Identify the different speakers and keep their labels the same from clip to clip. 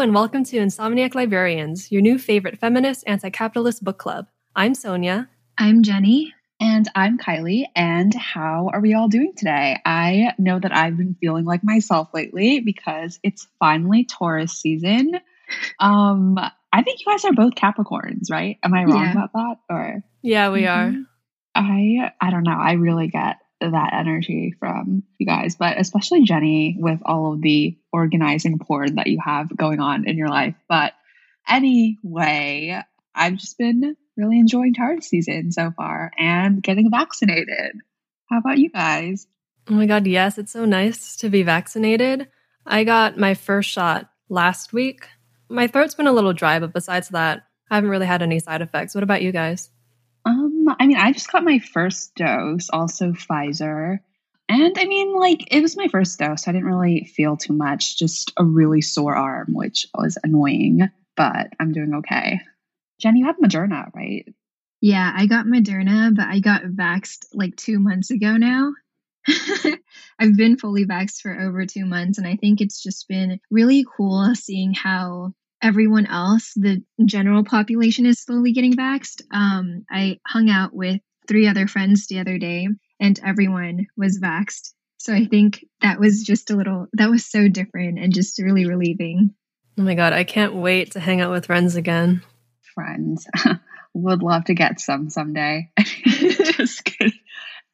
Speaker 1: Hello, and welcome to Insomniac Librarians, your new favorite feminist anti capitalist book club. I'm Sonia.
Speaker 2: I'm Jenny.
Speaker 3: And I'm Kylie. And how are we all doing today? I know that I've been feeling like myself lately because it's finally Taurus season. Um, I think you guys are both Capricorns, right? Am I wrong
Speaker 2: Yeah.
Speaker 3: about that? Or
Speaker 1: Yeah, we are.
Speaker 2: Mhm.
Speaker 3: I I don't know. I really get that energy from you guys, but especially Jenny with all of the organizing porn that you have going on in your life. But anyway, I've just been really enjoying Taurus season so far and getting vaccinated. How about you guys?
Speaker 1: Oh my God, yes, it's so nice to be vaccinated. I got my first shot last week. My throat's been a little dry, but besides that, I haven't really had any side effects. What about you guys?
Speaker 3: I mean, I just got my first dose, also Pfizer. And I mean, like, it was my first dose. I didn't really feel too much, just a really sore arm, which was annoying, but I'm doing okay. Jenny, you had Moderna, right?
Speaker 2: Yeah, I got Moderna, but I got vaxxed like two months ago now. I've been fully vaxxed for over two months, and I think it's just been really cool seeing how everyone else, the general population, is slowly getting vaxxed. Um, I hung out with three other friends the other day, and everyone was vaxxed. So I think that was just a little, that was so different and just really relieving.
Speaker 1: Oh my God, I can't wait to hang out with friends again.
Speaker 3: Friends. Would love to get some someday. just kidding.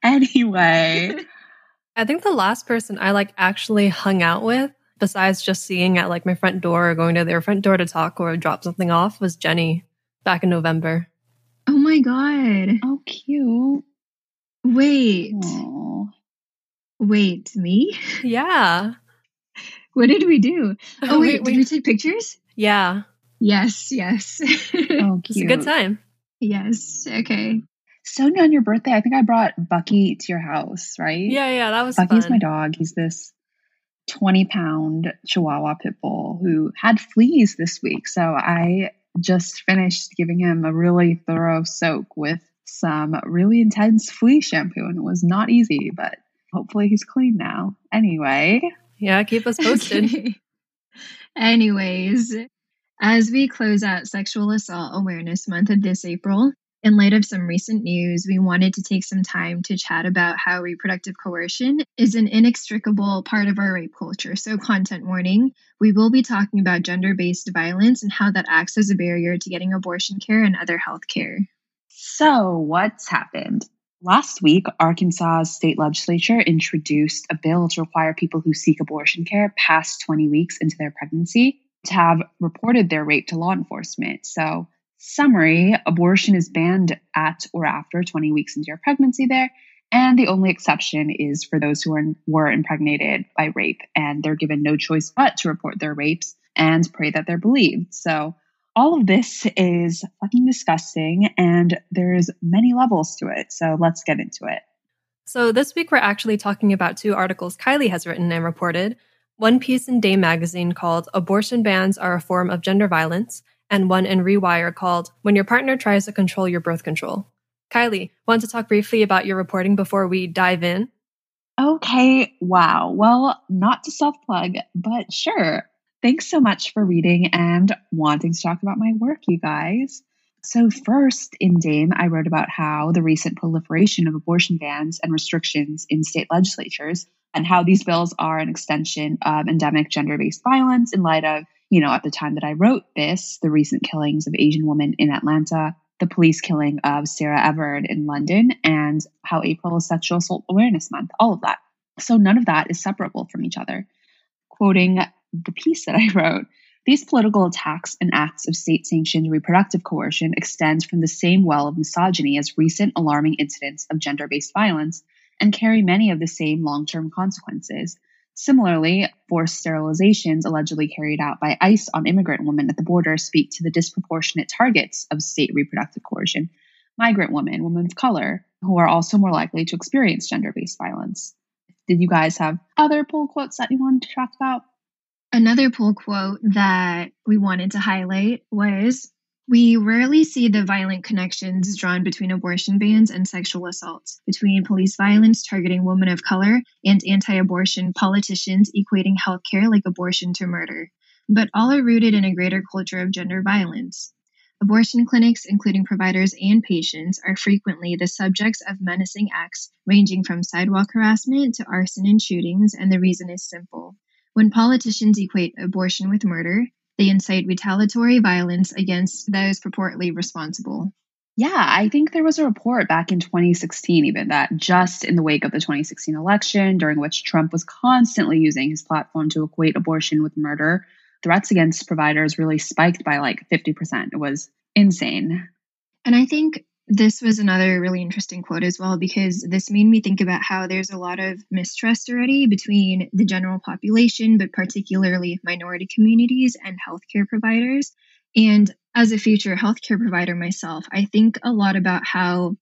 Speaker 3: Anyway,
Speaker 1: I think the last person I like actually hung out with, besides just seeing at like my front door or going to their front door to talk or drop something off, was Jenny back in November.
Speaker 2: Oh my God.
Speaker 3: oh, cute.
Speaker 2: Wait,
Speaker 3: Aw.
Speaker 2: wait, me?
Speaker 1: Yeah.
Speaker 2: What did we do? Oh,
Speaker 1: We-
Speaker 2: wait,
Speaker 1: we-
Speaker 2: did we take pictures?
Speaker 1: yeah.
Speaker 2: Yes, yes.
Speaker 3: Oh,
Speaker 1: It's a
Speaker 3: cute.
Speaker 1: good time.
Speaker 2: yes, okay.
Speaker 3: Sonia, on your birthday, I think I brought Bucky to your house, right?
Speaker 1: Yeah, yeah, that was
Speaker 3: Bucky's
Speaker 1: fun.
Speaker 3: my dog. He's this 20 pound Chihuahua pit bull who had fleas this week. So I just finished giving him a really thorough soak with some really intense flea shampoo, and it was not easy, but hopefully he's clean now. Anyway,
Speaker 1: Yeah, keep us posted.
Speaker 2: Okay. Anyways, as we close out Sexual Assault Awareness Month of this April, in light of some recent news, we wanted to take some time to chat about how reproductive coercion is an inextricable part of our rape culture. So, content warning we will be talking about gender based violence and how that acts as a barrier to getting abortion care and other health care.
Speaker 3: so what's happened? Last week, Arkansas's state legislature introduced a bill to require people who seek abortion care past 20 weeks into their pregnancy to have reported their rape to law enforcement. So, summary abortion is banned at or after 20 weeks into your pregnancy there. And the only exception is for those who are, were impregnated by rape, and they're given no choice but to report their rapes and pray that they're believed. So, all of this is fucking disgusting, and there's many levels to it. So, let's get into it.
Speaker 1: So, this week we're actually talking about two articles Kylie has written and reported one piece in Dame magazine called Abortion Bans Are a Form of Gender Violence, and one in Rewire called When Your Partner Tries to Control Your Birth Control. Kylie, want to talk briefly about your reporting before we dive in?
Speaker 3: Okay, wow. Well, not to self plug, but sure. Thanks so much for reading and wanting to talk about my work, you guys. So, first in Dame, I wrote about how the recent proliferation of abortion bans and restrictions in state legislatures and how these bills are an extension of endemic gender based violence in light of, you know, at the time that I wrote this, the recent killings of Asian women in Atlanta, the police killing of Sarah Everard in London, and how April is Sexual Assault Awareness Month, all of that. So none of that is separable from each other. Quoting the piece that I wrote, these political attacks and acts of state sanctioned reproductive coercion extend from the same well of misogyny as recent alarming incidents of gender based violence and carry many of the same long term consequences. Similarly, forced sterilizations allegedly carried out by ICE on immigrant women at the border speak to the disproportionate targets of state reproductive coercion migrant women, women of color, who are also more likely to experience gender based violence. Did you guys have other pull quotes that you wanted to talk about?
Speaker 2: Another pull quote that we wanted to highlight was We rarely see the violent connections drawn between abortion bans and sexual assaults, between police violence targeting women of color and anti abortion politicians equating healthcare like abortion to murder. but all are rooted in a greater culture of gender violence. Abortion clinics, including providers and patients, are frequently the subjects of menacing acts ranging from sidewalk harassment to arson and shootings, and the reason is simple. When politicians equate abortion with murder, they incite retaliatory violence against those purportedly responsible.
Speaker 3: Yeah, I think there was a report back in 2016, even that just in the wake of the 2016 election, during which Trump was constantly using his platform to equate abortion with murder, threats against providers really spiked by like 50%. It was insane.
Speaker 2: And I think this was another really interesting quote as well, because this made me think about how there's a lot of mistrust already between the general population, but particularly minority communities and healthcare providers. And as a future healthcare provider myself, I think a lot about how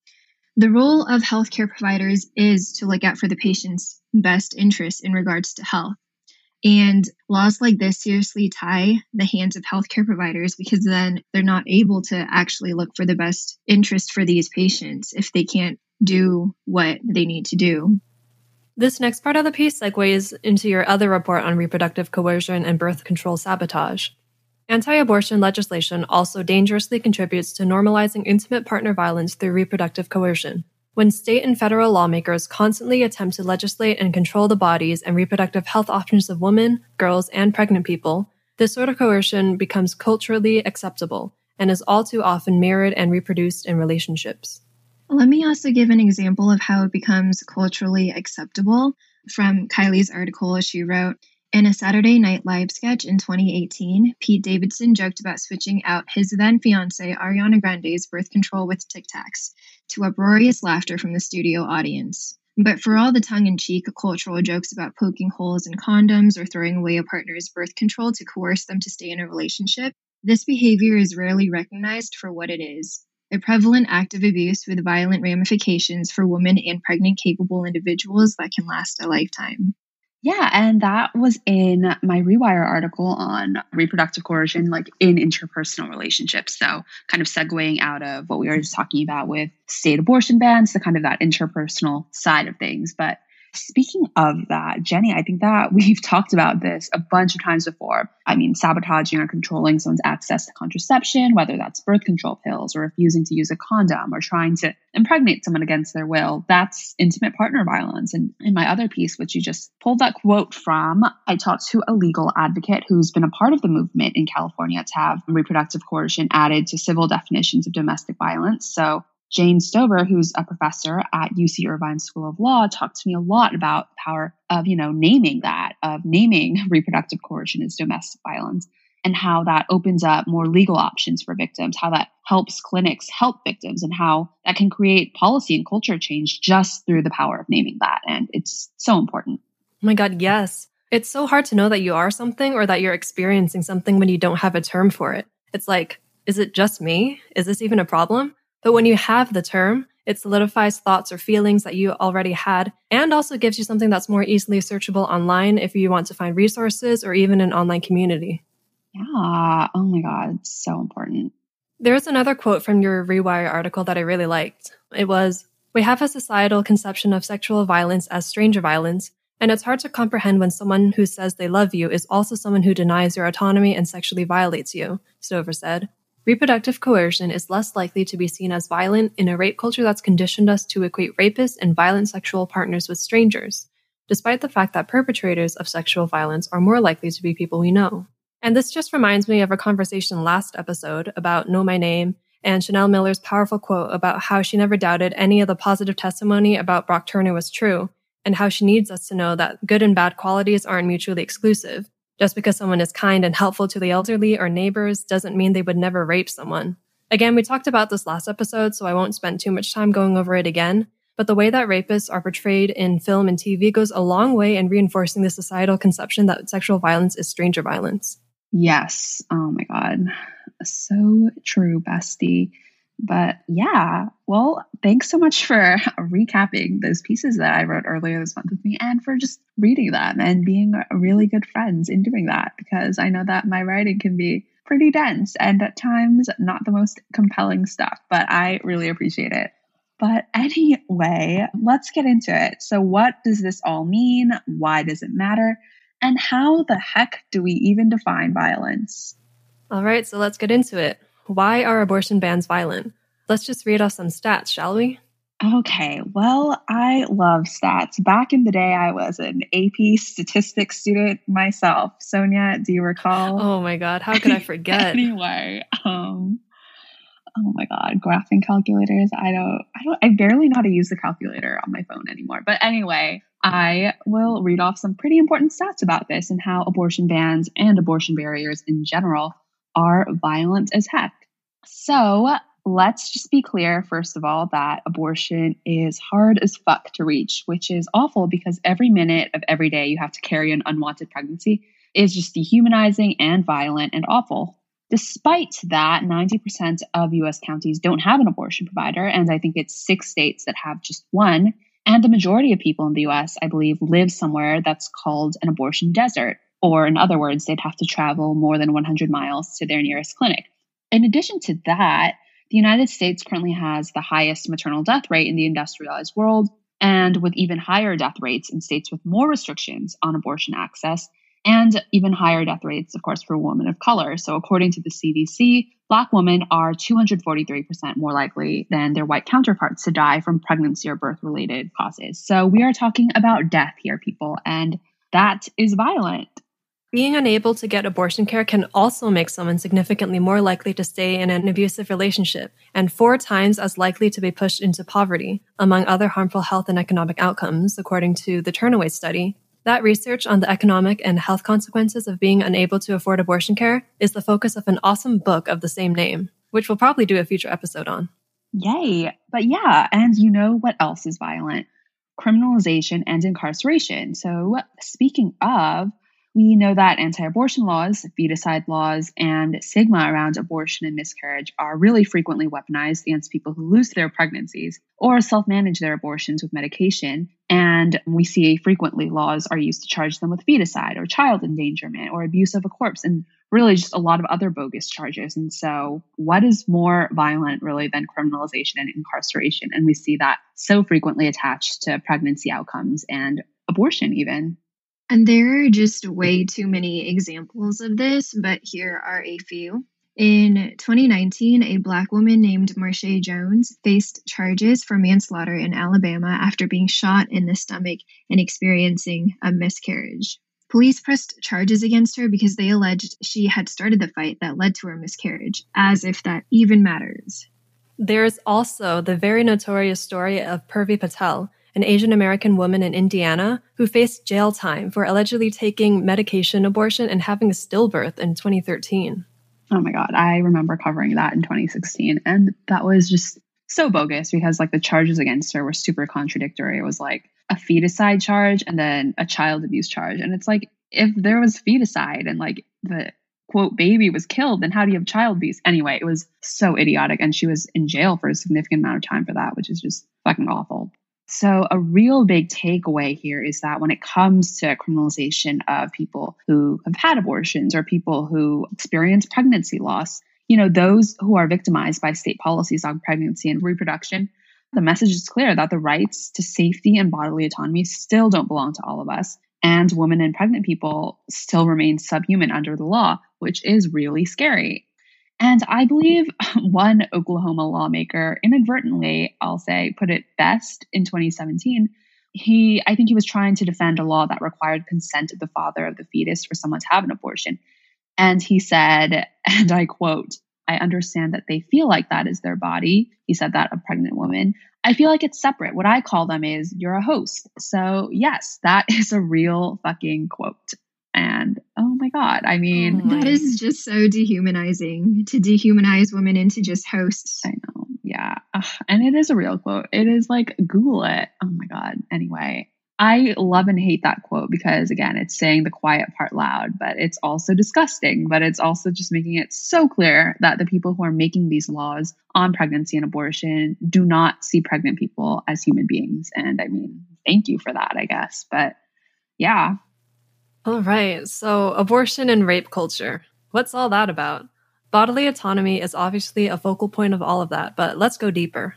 Speaker 2: the role of healthcare providers is to look out for the patient's best interest in regards to health. And laws like this seriously tie the hands of healthcare providers because then they're not able to actually look for the best interest for these patients if they can't do what they need to do.
Speaker 1: This next part of the piece segues into your other report on reproductive coercion and birth control sabotage. Anti abortion legislation also dangerously contributes to normalizing intimate partner violence through reproductive coercion. When state and federal lawmakers constantly attempt to legislate and control the bodies and reproductive health options of women, girls, and pregnant people, this sort of coercion becomes culturally acceptable and is all too often mirrored and reproduced in relationships.
Speaker 2: Let me also give an example of how it becomes culturally acceptable from Kylie's article she wrote. In a Saturday Night Live sketch in 2018, Pete Davidson joked about switching out his then fiancee Ariana Grande's birth control with Tic Tacs to uproarious laughter from the studio audience. But for all the tongue in cheek cultural jokes about poking holes in condoms or throwing away a partner's birth control to coerce them to stay in a relationship, this behavior is rarely recognized for what it is a prevalent act of abuse with violent ramifications for women and pregnant capable individuals that can last a lifetime.
Speaker 3: Yeah, and that was in my Rewire article on reproductive coercion, like in interpersonal relationships. So, kind of segueing out of what we were just talking about with state abortion bans the kind of that interpersonal side of things. But Speaking of that, Jenny, I think that we've talked about this a bunch of times before. I mean, sabotaging or controlling someone's access to contraception, whether that's birth control pills or refusing to use a condom or trying to impregnate someone against their will, that's intimate partner violence. And in my other piece, which you just pulled that quote from, I talked to a legal advocate who's been a part of the movement in California to have reproductive coercion added to civil definitions of domestic violence. So Jane Stoever, who's a professor at UC Irvine School of Law, talked to me a lot about the power of, you know, naming that, of naming reproductive coercion as domestic violence and how that opens up more legal options for victims, how that helps clinics help victims and how that can create policy and culture change just through the power of naming that. And it's so important.
Speaker 1: Oh my God, yes. It's so hard to know that you are something or that you're experiencing something when you don't have a term for it. It's like, is it just me? Is this even a problem? But when you have the term, it solidifies thoughts or feelings that you already had and also gives you something that's more easily searchable online if you want to find resources or even an online community.
Speaker 3: Yeah. Oh my God. It's so important.
Speaker 1: There's another quote from your Rewire article that I really liked. It was We have a societal conception of sexual violence as stranger violence, and it's hard to comprehend when someone who says they love you is also someone who denies your autonomy and sexually violates you, Stoever said. Reproductive coercion is less likely to be seen as violent in a rape culture that's conditioned us to equate rapists and violent sexual partners with strangers, despite the fact that perpetrators of sexual violence are more likely to be people we know. And this just reminds me of a conversation last episode about Know My Name and Chanel Miller's powerful quote about how she never doubted any of the positive testimony about Brock Turner was true, and how she needs us to know that good and bad qualities aren't mutually exclusive, just because someone is kind and helpful to the elderly or neighbors doesn't mean they would never rape someone. Again, we talked about this last episode, so I won't spend too much time going over it again. But the way that rapists are portrayed in film and TV goes a long way in reinforcing the societal conception that sexual violence is stranger violence.
Speaker 3: Yes. Oh my God. So true, bestie. But yeah, well, thanks so much for recapping those pieces that I wrote earlier this month with me and for just reading them and being really good friends in doing that because I know that my writing can be pretty dense and at times not the most compelling stuff, but I really appreciate it. But anyway, let's get into it. So, what does this all mean? Why does it matter? And how the heck do we even define violence?
Speaker 1: All right, so let's get into it. Why are abortion bans violent? Let's just read off some stats, shall we?
Speaker 3: Okay, well, I love stats. Back in the day, I was an AP statistics student myself. Sonia, do you recall?
Speaker 1: Oh my God, how could I forget?
Speaker 3: anyway, um, oh my God, graphing calculators. I don't, I don't, I barely know how to use the calculator on my phone anymore. But anyway, I will read off some pretty important stats about this and how abortion bans and abortion barriers in general are violent as heck. So let's just be clear, first of all, that abortion is hard as fuck to reach, which is awful because every minute of every day you have to carry an unwanted pregnancy is just dehumanizing and violent and awful. Despite that, 90% of US counties don't have an abortion provider, and I think it's six states that have just one. And the majority of people in the US, I believe, live somewhere that's called an abortion desert, or in other words, they'd have to travel more than 100 miles to their nearest clinic. In addition to that, the United States currently has the highest maternal death rate in the industrialized world, and with even higher death rates in states with more restrictions on abortion access, and even higher death rates, of course, for women of color. So, according to the CDC, Black women are 243% more likely than their white counterparts to die from pregnancy or birth related causes. So, we are talking about death here, people, and that is violent.
Speaker 1: Being unable to get abortion care can also make someone significantly more likely to stay in an abusive relationship and four times as likely to be pushed into poverty, among other harmful health and economic outcomes, according to the Turnaway study. That research on the economic and health consequences of being unable to afford abortion care is the focus of an awesome book of the same name, which we'll probably do a future episode on.
Speaker 3: Yay. But yeah, and you know what else is violent? Criminalization and incarceration. So, speaking of, we know that anti abortion laws, feticide laws, and stigma around abortion and miscarriage are really frequently weaponized against people who lose their pregnancies or self manage their abortions with medication. And we see frequently laws are used to charge them with feticide or child endangerment or abuse of a corpse and really just a lot of other bogus charges. And so, what is more violent really than criminalization and incarceration? And we see that so frequently attached to pregnancy outcomes and abortion, even.
Speaker 2: And there are just way too many examples of this, but here are a few. In 2019, a black woman named Marshae Jones faced charges for manslaughter in Alabama after being shot in the stomach and experiencing a miscarriage. Police pressed charges against her because they alleged she had started the fight that led to her miscarriage, as if that even matters.
Speaker 1: There's also the very notorious story of Purvi Patel, an Asian American woman in Indiana who faced jail time for allegedly taking medication abortion and having a stillbirth in 2013.
Speaker 3: Oh my God. I remember covering that in 2016. And that was just so bogus because, like, the charges against her were super contradictory. It was like a feticide charge and then a child abuse charge. And it's like, if there was feticide and, like, the quote baby was killed, then how do you have child abuse? Anyway, it was so idiotic. And she was in jail for a significant amount of time for that, which is just fucking awful. So, a real big takeaway here is that when it comes to criminalization of people who have had abortions or people who experience pregnancy loss, you know, those who are victimized by state policies on pregnancy and reproduction, the message is clear that the rights to safety and bodily autonomy still don't belong to all of us. And women and pregnant people still remain subhuman under the law, which is really scary. And I believe one Oklahoma lawmaker inadvertently, I'll say, put it best in 2017. He, I think he was trying to defend a law that required consent of the father of the fetus for someone to have an abortion. And he said, and I quote, I understand that they feel like that is their body. He said that a pregnant woman. I feel like it's separate. What I call them is you're a host. So, yes, that is a real fucking quote. And oh my God, I mean,
Speaker 2: oh, that is just so dehumanizing to dehumanize women into just hosts.
Speaker 3: I know. Yeah. Ugh, and it is a real quote. It is like, Google it. Oh my God. Anyway, I love and hate that quote because, again, it's saying the quiet part loud, but it's also disgusting. But it's also just making it so clear that the people who are making these laws on pregnancy and abortion do not see pregnant people as human beings. And I mean, thank you for that, I guess. But yeah,
Speaker 1: all right. So, abortion and rape culture. What's all that about? Bodily autonomy is obviously a focal point of all of that, but let's go deeper.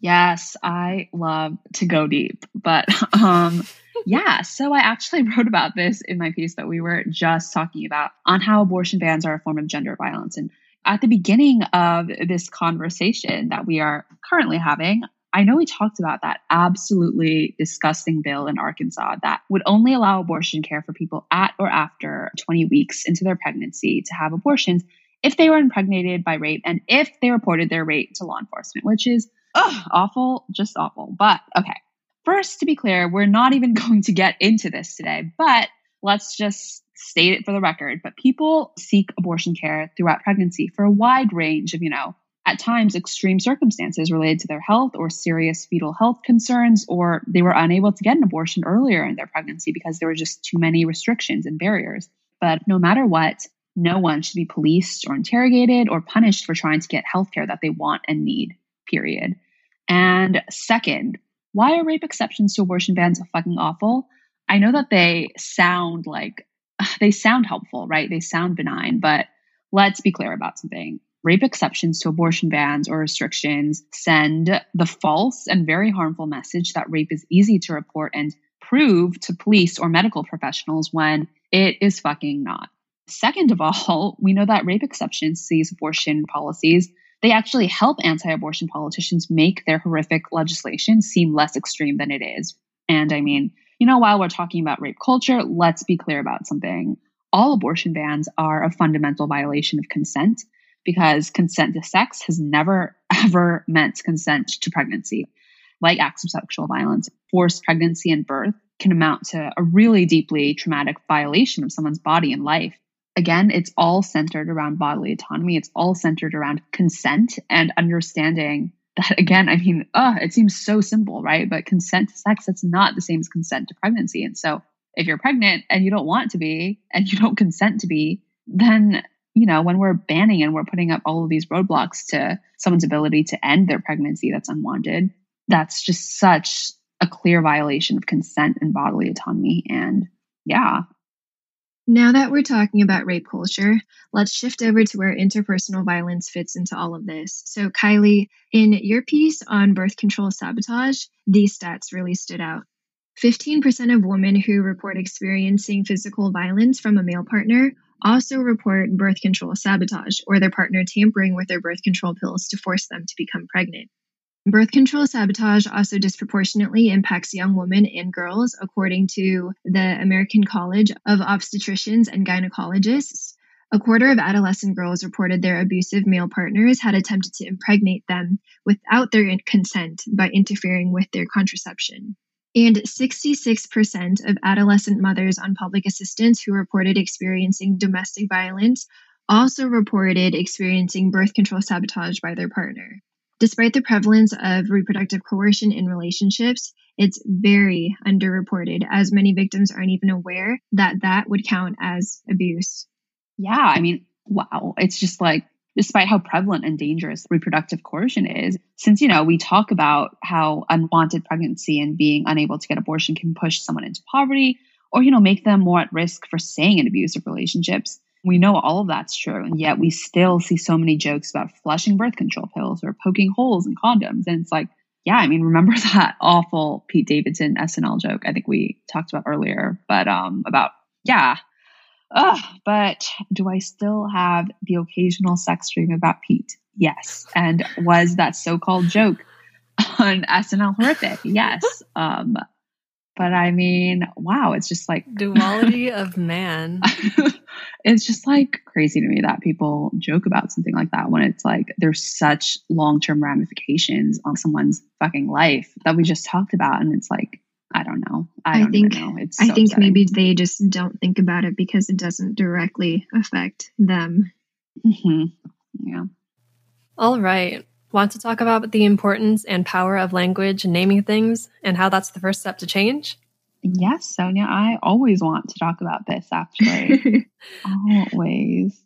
Speaker 3: Yes, I love to go deep. But um yeah, so I actually wrote about this in my piece that we were just talking about on how abortion bans are a form of gender violence. And at the beginning of this conversation that we are currently having, I know we talked about that absolutely disgusting bill in Arkansas that would only allow abortion care for people at or after 20 weeks into their pregnancy to have abortions if they were impregnated by rape and if they reported their rape to law enforcement, which is ugh, awful, just awful. But okay, first, to be clear, we're not even going to get into this today, but let's just state it for the record. But people seek abortion care throughout pregnancy for a wide range of, you know, at times extreme circumstances related to their health or serious fetal health concerns, or they were unable to get an abortion earlier in their pregnancy because there were just too many restrictions and barriers. But no matter what, no one should be policed or interrogated or punished for trying to get health care that they want and need, period. And second, why are rape exceptions to abortion bans fucking awful? I know that they sound like they sound helpful, right? They sound benign, but let's be clear about something rape exceptions to abortion bans or restrictions send the false and very harmful message that rape is easy to report and prove to police or medical professionals when it is fucking not. Second of all, we know that rape exceptions to these abortion policies, they actually help anti-abortion politicians make their horrific legislation seem less extreme than it is. And I mean, you know, while we're talking about rape culture, let's be clear about something. All abortion bans are a fundamental violation of consent because consent to sex has never, ever meant consent to pregnancy. Like acts of sexual violence, forced pregnancy and birth can amount to a really deeply traumatic violation of someone's body and life. Again, it's all centered around bodily autonomy. It's all centered around consent and understanding that, again, I mean, it seems so simple, right? But consent to sex, that's not the same as consent to pregnancy. And so if you're pregnant and you don't want to be and you don't consent to be, then you know, when we're banning and we're putting up all of these roadblocks to someone's ability to end their pregnancy that's unwanted, that's just such a clear violation of consent and bodily autonomy. And yeah.
Speaker 2: Now that we're talking about rape culture, let's shift over to where interpersonal violence fits into all of this. So, Kylie, in your piece on birth control sabotage, these stats really stood out. 15% of women who report experiencing physical violence from a male partner also report birth control sabotage or their partner tampering with their birth control pills to force them to become pregnant. Birth control sabotage also disproportionately impacts young women and girls, according to the American College of Obstetricians and Gynecologists. A quarter of adolescent girls reported their abusive male partners had attempted to impregnate them without their consent by interfering with their contraception. And 66% of adolescent mothers on public assistance who reported experiencing domestic violence also reported experiencing birth control sabotage by their partner. Despite the prevalence of reproductive coercion in relationships, it's very underreported as many victims aren't even aware that that would count as abuse.
Speaker 3: Yeah, I mean, wow. It's just like despite how prevalent and dangerous reproductive coercion is. Since, you know, we talk about how unwanted pregnancy and being unable to get abortion can push someone into poverty or, you know, make them more at risk for staying in abusive relationships. We know all of that's true. And yet we still see so many jokes about flushing birth control pills or poking holes in condoms. And it's like, yeah, I mean, remember that awful Pete Davidson SNL joke I think we talked about earlier, but um, about, yeah, Ugh, but do I still have the occasional sex dream about Pete? Yes. And was that so called joke on SNL horrific? Yes. Um, but I mean, wow, it's just like
Speaker 1: duality of man.
Speaker 3: it's just like crazy to me that people joke about something like that when it's like there's such long term ramifications on someone's fucking life that we just talked about. And it's like, I don't know. I, don't
Speaker 2: think
Speaker 3: know. It's so I
Speaker 2: think
Speaker 3: upsetting.
Speaker 2: maybe they just don't think about it because it doesn't directly affect them.
Speaker 3: Mhm. Yeah.
Speaker 1: All right. Want to talk about the importance and power of language and naming things and how that's the first step to change?
Speaker 3: Yes, Sonia. I always want to talk about this. Actually, always.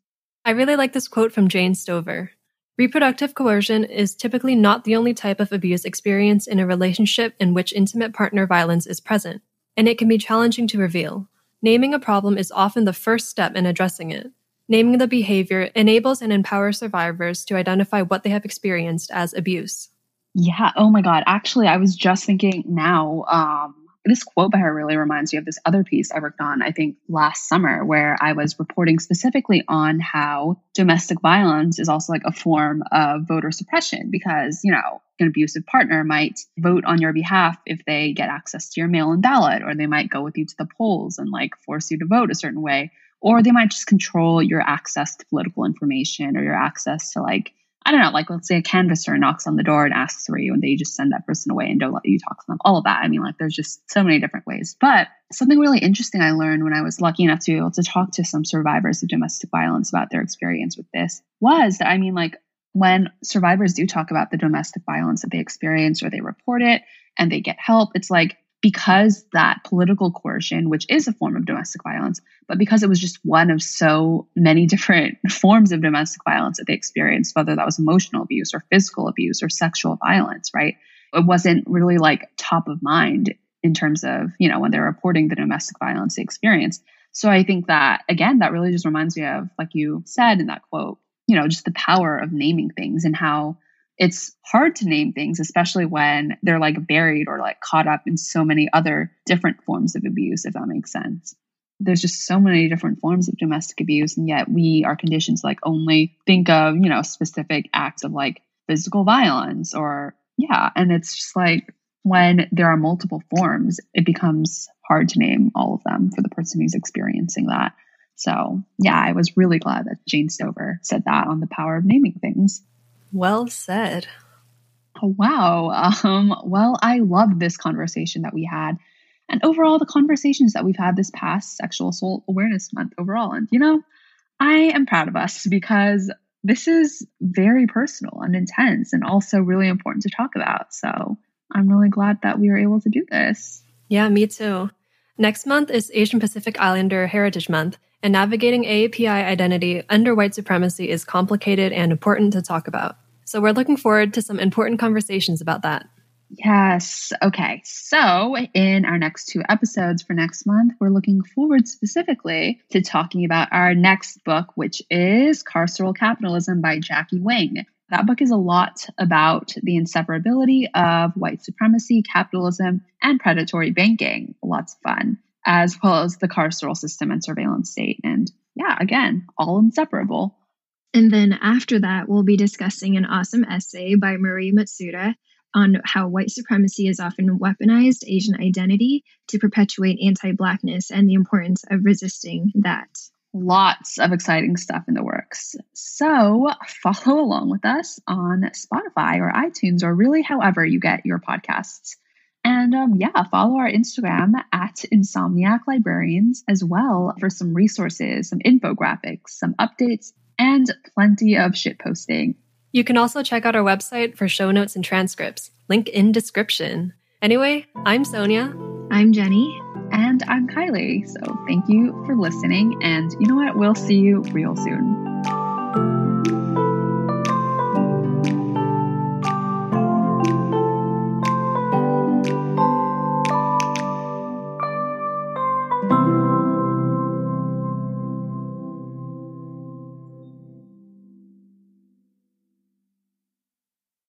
Speaker 1: I really like this quote from Jane Stoever. Reproductive coercion is typically not the only type of abuse experienced in a relationship in which intimate partner violence is present, and it can be challenging to reveal. Naming a problem is often the first step in addressing it. Naming the behavior enables and empowers survivors to identify what they have experienced as abuse.
Speaker 3: Yeah. Oh my God. Actually, I was just thinking now. Um, this quote by her really reminds me of this other piece I worked on, I think last summer, where I was reporting specifically on how domestic violence is also like a form of voter suppression because, you know, an abusive partner might vote on your behalf if they get access to your mail in ballot, or they might go with you to the polls and like force you to vote a certain way, or they might just control your access to political information or your access to like I don't know, like let's say a canvasser knocks on the door and asks for you and they just send that person away and don't let you talk to them. All of that. I mean, like there's just so many different ways. But something really interesting I learned when I was lucky enough to be able to talk to some survivors of domestic violence about their experience with this was that I mean, like when survivors do talk about the domestic violence that they experience or they report it and they get help, it's like because that political coercion, which is a form of domestic violence, but because it was just one of so many different forms of domestic violence that they experienced, whether that was emotional abuse or physical abuse or sexual violence, right? It wasn't really like top of mind in terms of, you know, when they're reporting the domestic violence they experienced. So I think that, again, that really just reminds me of, like you said in that quote, you know, just the power of naming things and how it's hard to name things, especially when they're like buried or like caught up in so many other different forms of abuse, if that makes sense. There's just so many different forms of domestic abuse, and yet we are conditioned to like only think of, you know, specific acts of like physical violence or, yeah. And it's just like when there are multiple forms, it becomes hard to name all of them for the person who's experiencing that. So, yeah, I was really glad that Jane Stoever said that on the power of naming things.
Speaker 1: Well said.
Speaker 3: Oh, wow. Um, well, I loved this conversation that we had. And overall, the conversations that we've had this past Sexual Assault Awareness Month overall. And, you know, I am proud of us because this is very personal and intense and also really important to talk about. So I'm really glad that we were able to do this.
Speaker 1: Yeah, me too. Next month is Asian Pacific Islander Heritage Month, and navigating AAPI identity under white supremacy is complicated and important to talk about. So we're looking forward to some important conversations about that.
Speaker 3: Yes. Okay. So, in our next two episodes for next month, we're looking forward specifically to talking about our next book, which is Carceral Capitalism by Jackie Wang. That book is a lot about the inseparability of white supremacy, capitalism, and predatory banking. Lots of fun as well as the carceral system and surveillance state. And yeah, again, all inseparable.
Speaker 2: And then after that, we'll be discussing an awesome essay by Mari Matsuda on how white supremacy is often weaponized Asian identity to perpetuate anti Blackness and the importance of resisting that.
Speaker 3: Lots of exciting stuff in the works. So follow along with us on Spotify or iTunes or really however you get your podcasts. And um, yeah, follow our Instagram at Insomniac Librarians as well for some resources, some infographics, some updates, and plenty of shit posting.
Speaker 1: You can also check out our website for show notes and transcripts. Link in description. Anyway, I'm Sonia.
Speaker 2: I'm Jenny.
Speaker 3: And I'm Kylie. So thank you for listening. And you know what? We'll see you real soon.